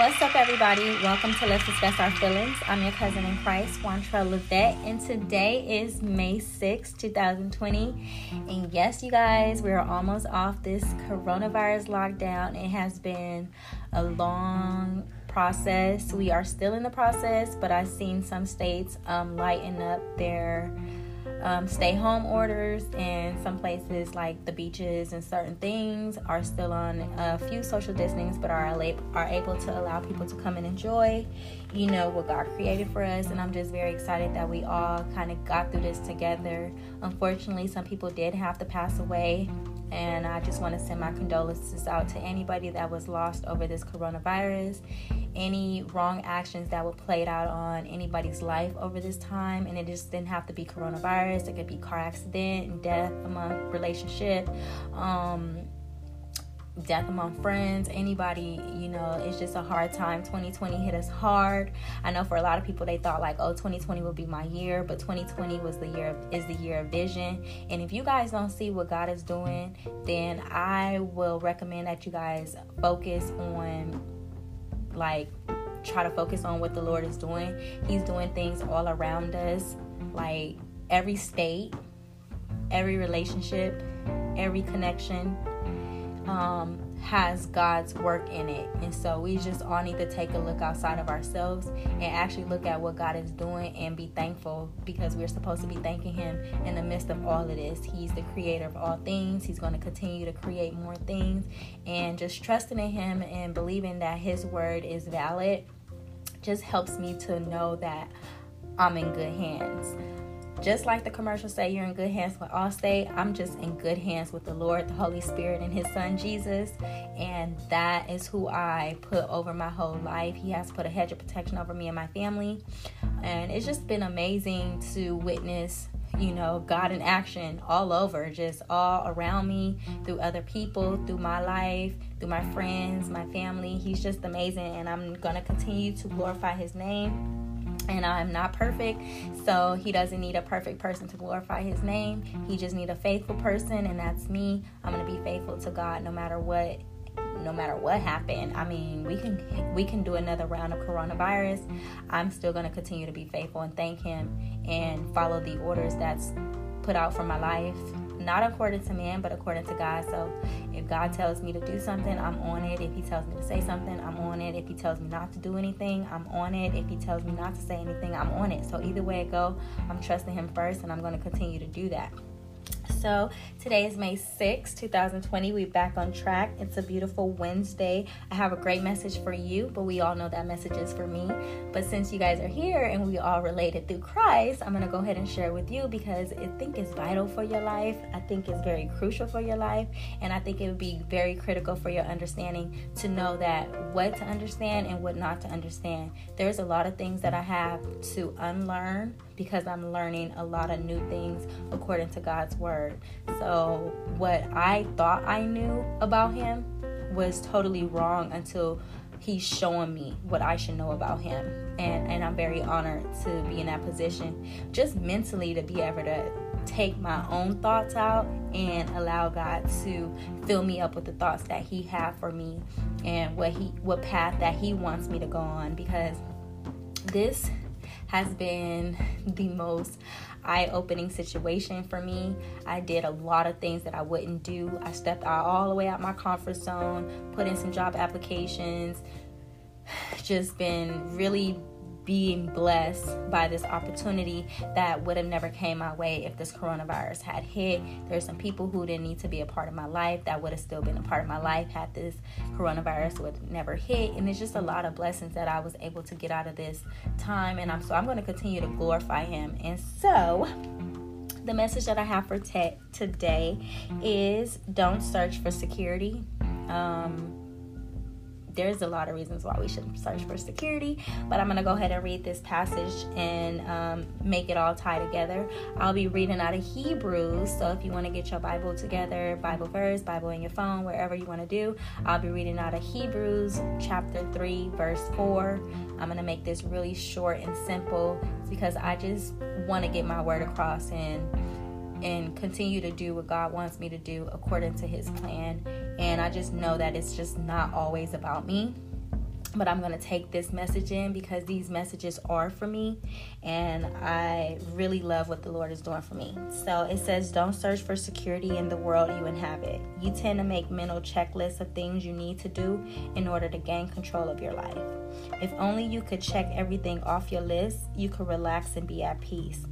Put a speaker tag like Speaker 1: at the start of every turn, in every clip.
Speaker 1: What's up, everybody? Welcome to Let's Discuss Our Feelings. I'm your cousin in Christ, Wantrell Levette, and today is May 6, 2020. And yes, you guys, we're almost off this coronavirus lockdown. It has been a long process. We are still in the process, but I've seen some states um, lighten up their um, stay home orders, and some places like the beaches and certain things are still on a few social distancing, but are, are able to allow people to come and enjoy, you know, what God created for us. And I'm just very excited that we all kind of got through this together. Unfortunately, some people did have to pass away, and I just want to send my condolences out to anybody that was lost over this coronavirus any wrong actions that were played out on anybody's life over this time. And it just didn't have to be coronavirus, it could be car accident, death among relationship, um, death among friends, anybody, you know, it's just a hard time. 2020 hit us hard. I know for a lot of people they thought like, oh, 2020 will be my year, but 2020 was the year of, is the year of vision. And if you guys don't see what God is doing, then I will recommend that you guys focus on like try to focus on what the Lord is doing. He's doing things all around us, like every state, every relationship, every connection. Um, has God's work in it. And so we just all need to take a look outside of ourselves and actually look at what God is doing and be thankful because we're supposed to be thanking Him in the midst of all of this. He's the creator of all things, He's going to continue to create more things. And just trusting in Him and believing that His word is valid just helps me to know that I'm in good hands just like the commercials say, you're in good hands with Allstate. I'm just in good hands with the Lord, the Holy Spirit, and His Son Jesus. And that is who I put over my whole life. He has put a hedge of protection over me and my family. And it's just been amazing to witness you know, God in action all over, just all around me, through other people, through my life, through my friends, my family. He's just amazing, and I'm going to continue to glorify His name and I'm not perfect. So he doesn't need a perfect person to glorify his name. He just need a faithful person and that's me. I'm to be faithful to God no matter what no matter what happened. I mean, we can we can do another round of coronavirus. I'm still going to continue to be faithful and thank him and follow the orders that's put out for my life not according to man, but according to God. So if God tells me to do something, I'm on it. If He tells me to say something, I'm on it. If He tells me not to do anything, I'm on it. If He tells me not to say anything, I'm on it. So either way it go, I'm trusting Him first, and I'm going to continue to do that. So today is May 6, 2020. We're back on track. It's a beautiful Wednesday. I have a great message for you, but we all know that message is for me. But since you guys are here and we all related through Christ, I'm going to go ahead and share it with you because I think it's vital for your life. I think it's very crucial for your life. And I think it would be very critical for your understanding to know that what to understand and what not to understand. There's a lot of things that I have to unlearn because I'm learning a lot of new things according to God's word. So, what I thought I knew about Him was totally wrong until He's showing me what I should know about Him. And, and I'm very honored to be in that position, just mentally to be able to take my own thoughts out and allow God to fill me up with the thoughts that he had for me and what he what path that he wants me to go on because this has been the most eye opening situation for me. I did a lot of things that I wouldn't do. I stepped out all the way out my comfort zone, put in some job applications, just been really being blessed by this opportunity that would have never came my way if this coronavirus had hit. There's some people who didn't need to be a part of my life that would have still been a part of my life had this coronavirus would never hit. And it's just a lot of blessings that I was able to get out of this time. And I'm so I'm going to continue to glorify Him. And so the message that I have for te- today is don't search for security. Um, there's a lot of reasons why we should search for security, but I'm going to go ahead and read this passage and um, make it all tie together. I'll be reading out of Hebrews, so if you want to get your Bible together, Bible verse, Bible in your phone, wherever you want to do, I'll be reading out of Hebrews chapter 3, verse 4. I'm going to make this really short and simple because I just want to get my word across and continue to do what God wants me to do according to his plan. And I just know that it's just not always about me. but I'm going to take this message in because these messages are for me and I really love what the Lord is doing for me. So it says, Don't search for security in the world you inhabit. You tend to make mental checklists of things you need to do in order to gain control of your life. If only you could check everything off your list, you could relax and be at peace.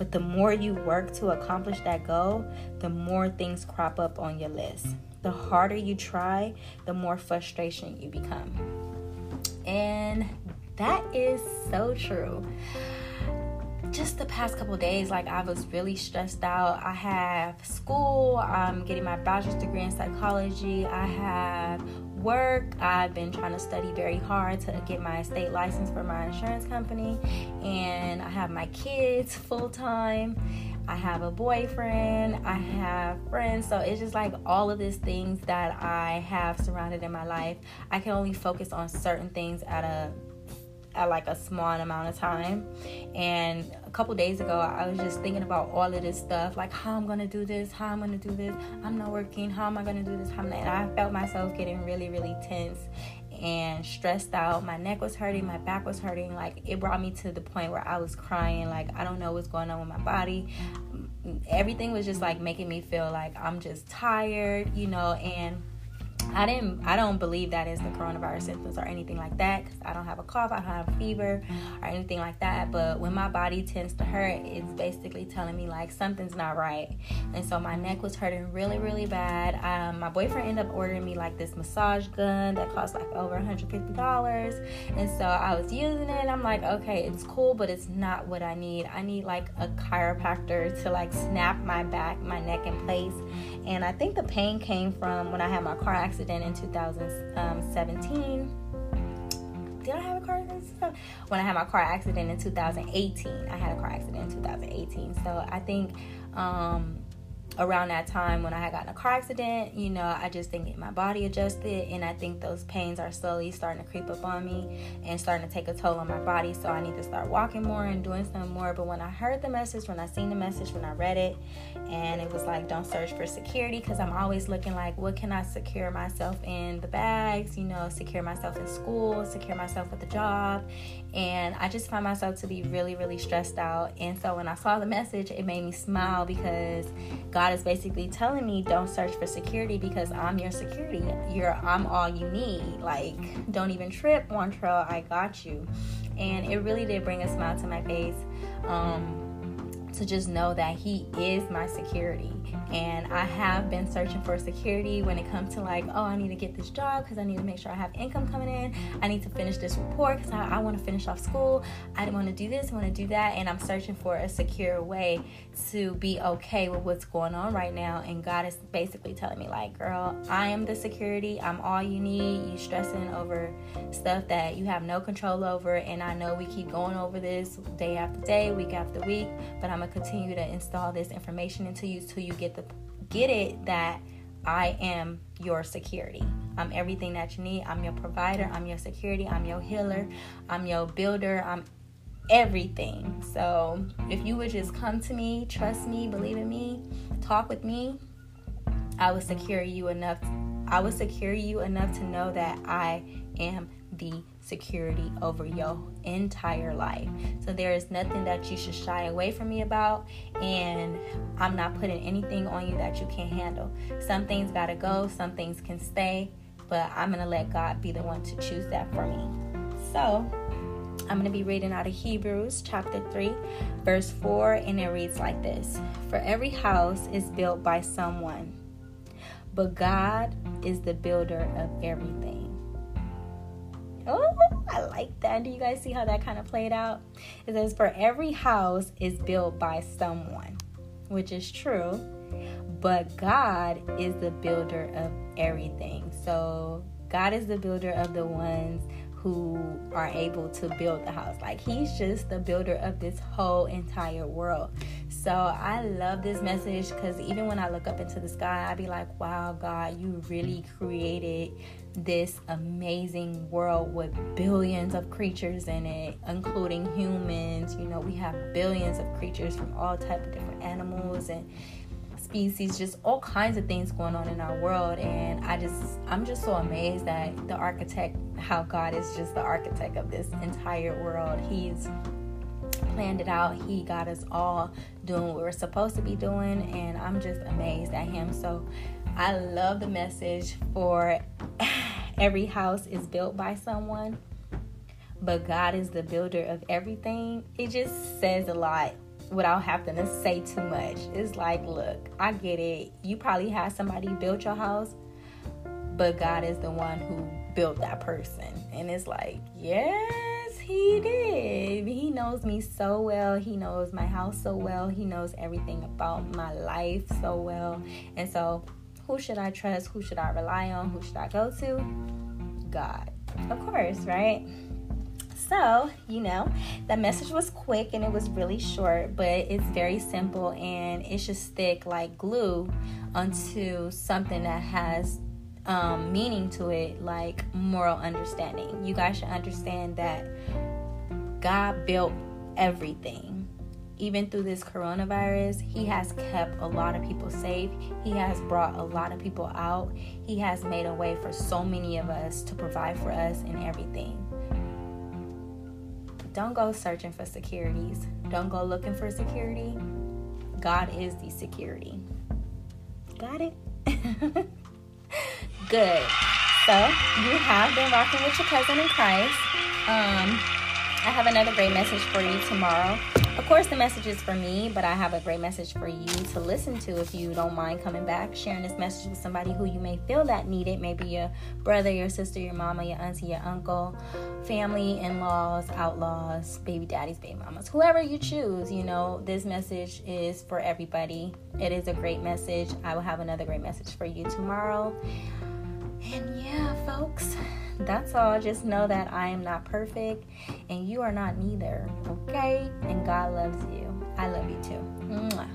Speaker 1: But the more you work to accomplish that goal, the more things crop up on your list. The harder you try, the more frustration you become. And that is so true. Just the past couple days, like I was really stressed out. I have school, I'm getting my bachelor's degree in psychology, I have work. I've been trying to study very hard to get my state license for my insurance company, and I have my kids full time. I have a boyfriend, I have friends. So it's just like all of these things that I have surrounded in my life. I can only focus on certain things at a at like a small amount of time. And a couple days ago, I was just thinking about all of this stuff, like how I'm gonna do this, how I'm gonna do this. I'm not working. How am I gonna do this? How am I? And I felt myself getting really, really tense and stressed out. My neck was hurting, my back was hurting. Like it brought me to the point where I was crying. Like I don't know what's going on with my body. Everything was just like making me feel like I'm just tired, you know, and I didn't I don't believe that is the coronavirus symptoms or anything like that cuz I don't have a cough, I don't have a fever or anything like that, but when my body tends to hurt, it's basically telling me like something's not right. And so my neck was hurting really really bad. Um, my boyfriend ended up ordering me like this massage gun that cost like over $150. And so I was using it. I'm like, "Okay, it's cool, but it's not what I need. I need like a chiropractor to like snap my back, my neck in place." And I think the pain came from when I had my car accident accident in 2017. Did I have a car accident? When I had my car accident in 2018, I had a car accident in 2018. So I think um, around that time when I had gotten a car accident, you know, I just think my body adjusted, and I think those pains are slowly starting to creep up on me and starting to take a toll on my body. So I need to start walking more and doing some more. But when I heard the message, when I seen the message, when I read it, and it was like, don't search for security because I'm always looking like, what can I secure myself in the bags, you know, secure myself in school, secure myself with a job, and I just find myself to be really, really stressed out. And so when I saw the message, it made me smile because God is basically telling me, don't search for security because I'm your security. You're I'm all you need. Like, don't even trip, Montrell. I got you. And it really did bring a smile to my face. Um, to just know that He is my security. And I have been searching for security when it comes to like, oh, I need to get this job because I need to make sure I have income coming in. I need to finish this report because I, I want to finish off school. I want to do this, I want to do that. And I'm searching for a secure way to be okay with what's going on right now. And God is basically telling me, like, girl, I am the security. I'm all you need. You stressing over stuff that you have no control over. And I know we keep going over this day after day, week after week, but I'm to continue to install this information into you till you get the get it that I am your security. I'm everything that you need. I'm your provider. I'm your security. I'm your healer. I'm your builder. I'm everything. So if you would just come to me, trust me, believe in me, talk with me, I will secure you enough. I will secure you enough to know that I am the security over your entire life. So there is nothing that you should shy away from me about, and I'm not putting anything on you that you can't handle. Some things gotta go, some things can stay, but I'm gonna let God be the one to choose that for me. So I'm going to be reading out of Hebrews chapter 3, verse 4, and it reads like this For every house is built by someone, but God is the builder of everything. Oh, I like that. Do you guys see how that kind of played out? It says, For every house is built by someone, which is true, but God is the builder of everything. So, God is the builder of the ones who are able to build the house. Like he's just the builder of this whole entire world. So I love this message because even when I look up into the sky, I be like, wow, God, you really created this amazing world with billions of creatures in it, including humans. You know, we have billions of creatures from all type of different animals and species, just all kinds of things going on in our world. And I just, I'm just so amazed that the architect, how God is just the architect of this entire world. He's planned it out. He got us all doing what we're supposed to be doing, and I'm just amazed at Him. So I love the message for every house is built by someone, but God is the builder of everything. It just says a lot without having to say too much. It's like, look, I get it. You probably had somebody build your house, but God is the one who built that person. And it's like, yes, He did. He knows me so well. He knows my house so well. He knows everything about my life so well. And so, who should I trust? Who should I rely on? Who should I go to? God. Of course, right? So, you know, that message was quick and it was really short, but it's very simple and it should stick like glue onto something that has um, meaning to it, like moral understanding. You guys should understand that God built everything. Even through this coronavirus, He has kept a lot of people safe. He has brought a lot of people out. He has made a way for so many of us to provide for us and everything. Don't go searching for securities. Don't go looking for security. God is the security. Got it? Good. So you have been rocking with your cousin in Christ. Um, I have another great message for you tomorrow. Of course, the message is for me, but I have a great message for you to listen to if you don't mind coming back, sharing this message with somebody who you may feel that needed. Maybe your brother, your sister, your mama, your auntie, your uncle, family, in laws, outlaws, baby daddies, baby mamas, whoever you choose. You know, this message is for everybody. It is a great message. I will have another great message for you tomorrow. And yeah, folks, that's all. Just know that I am not perfect and you are not neither, okay? And God loves you. I love you too.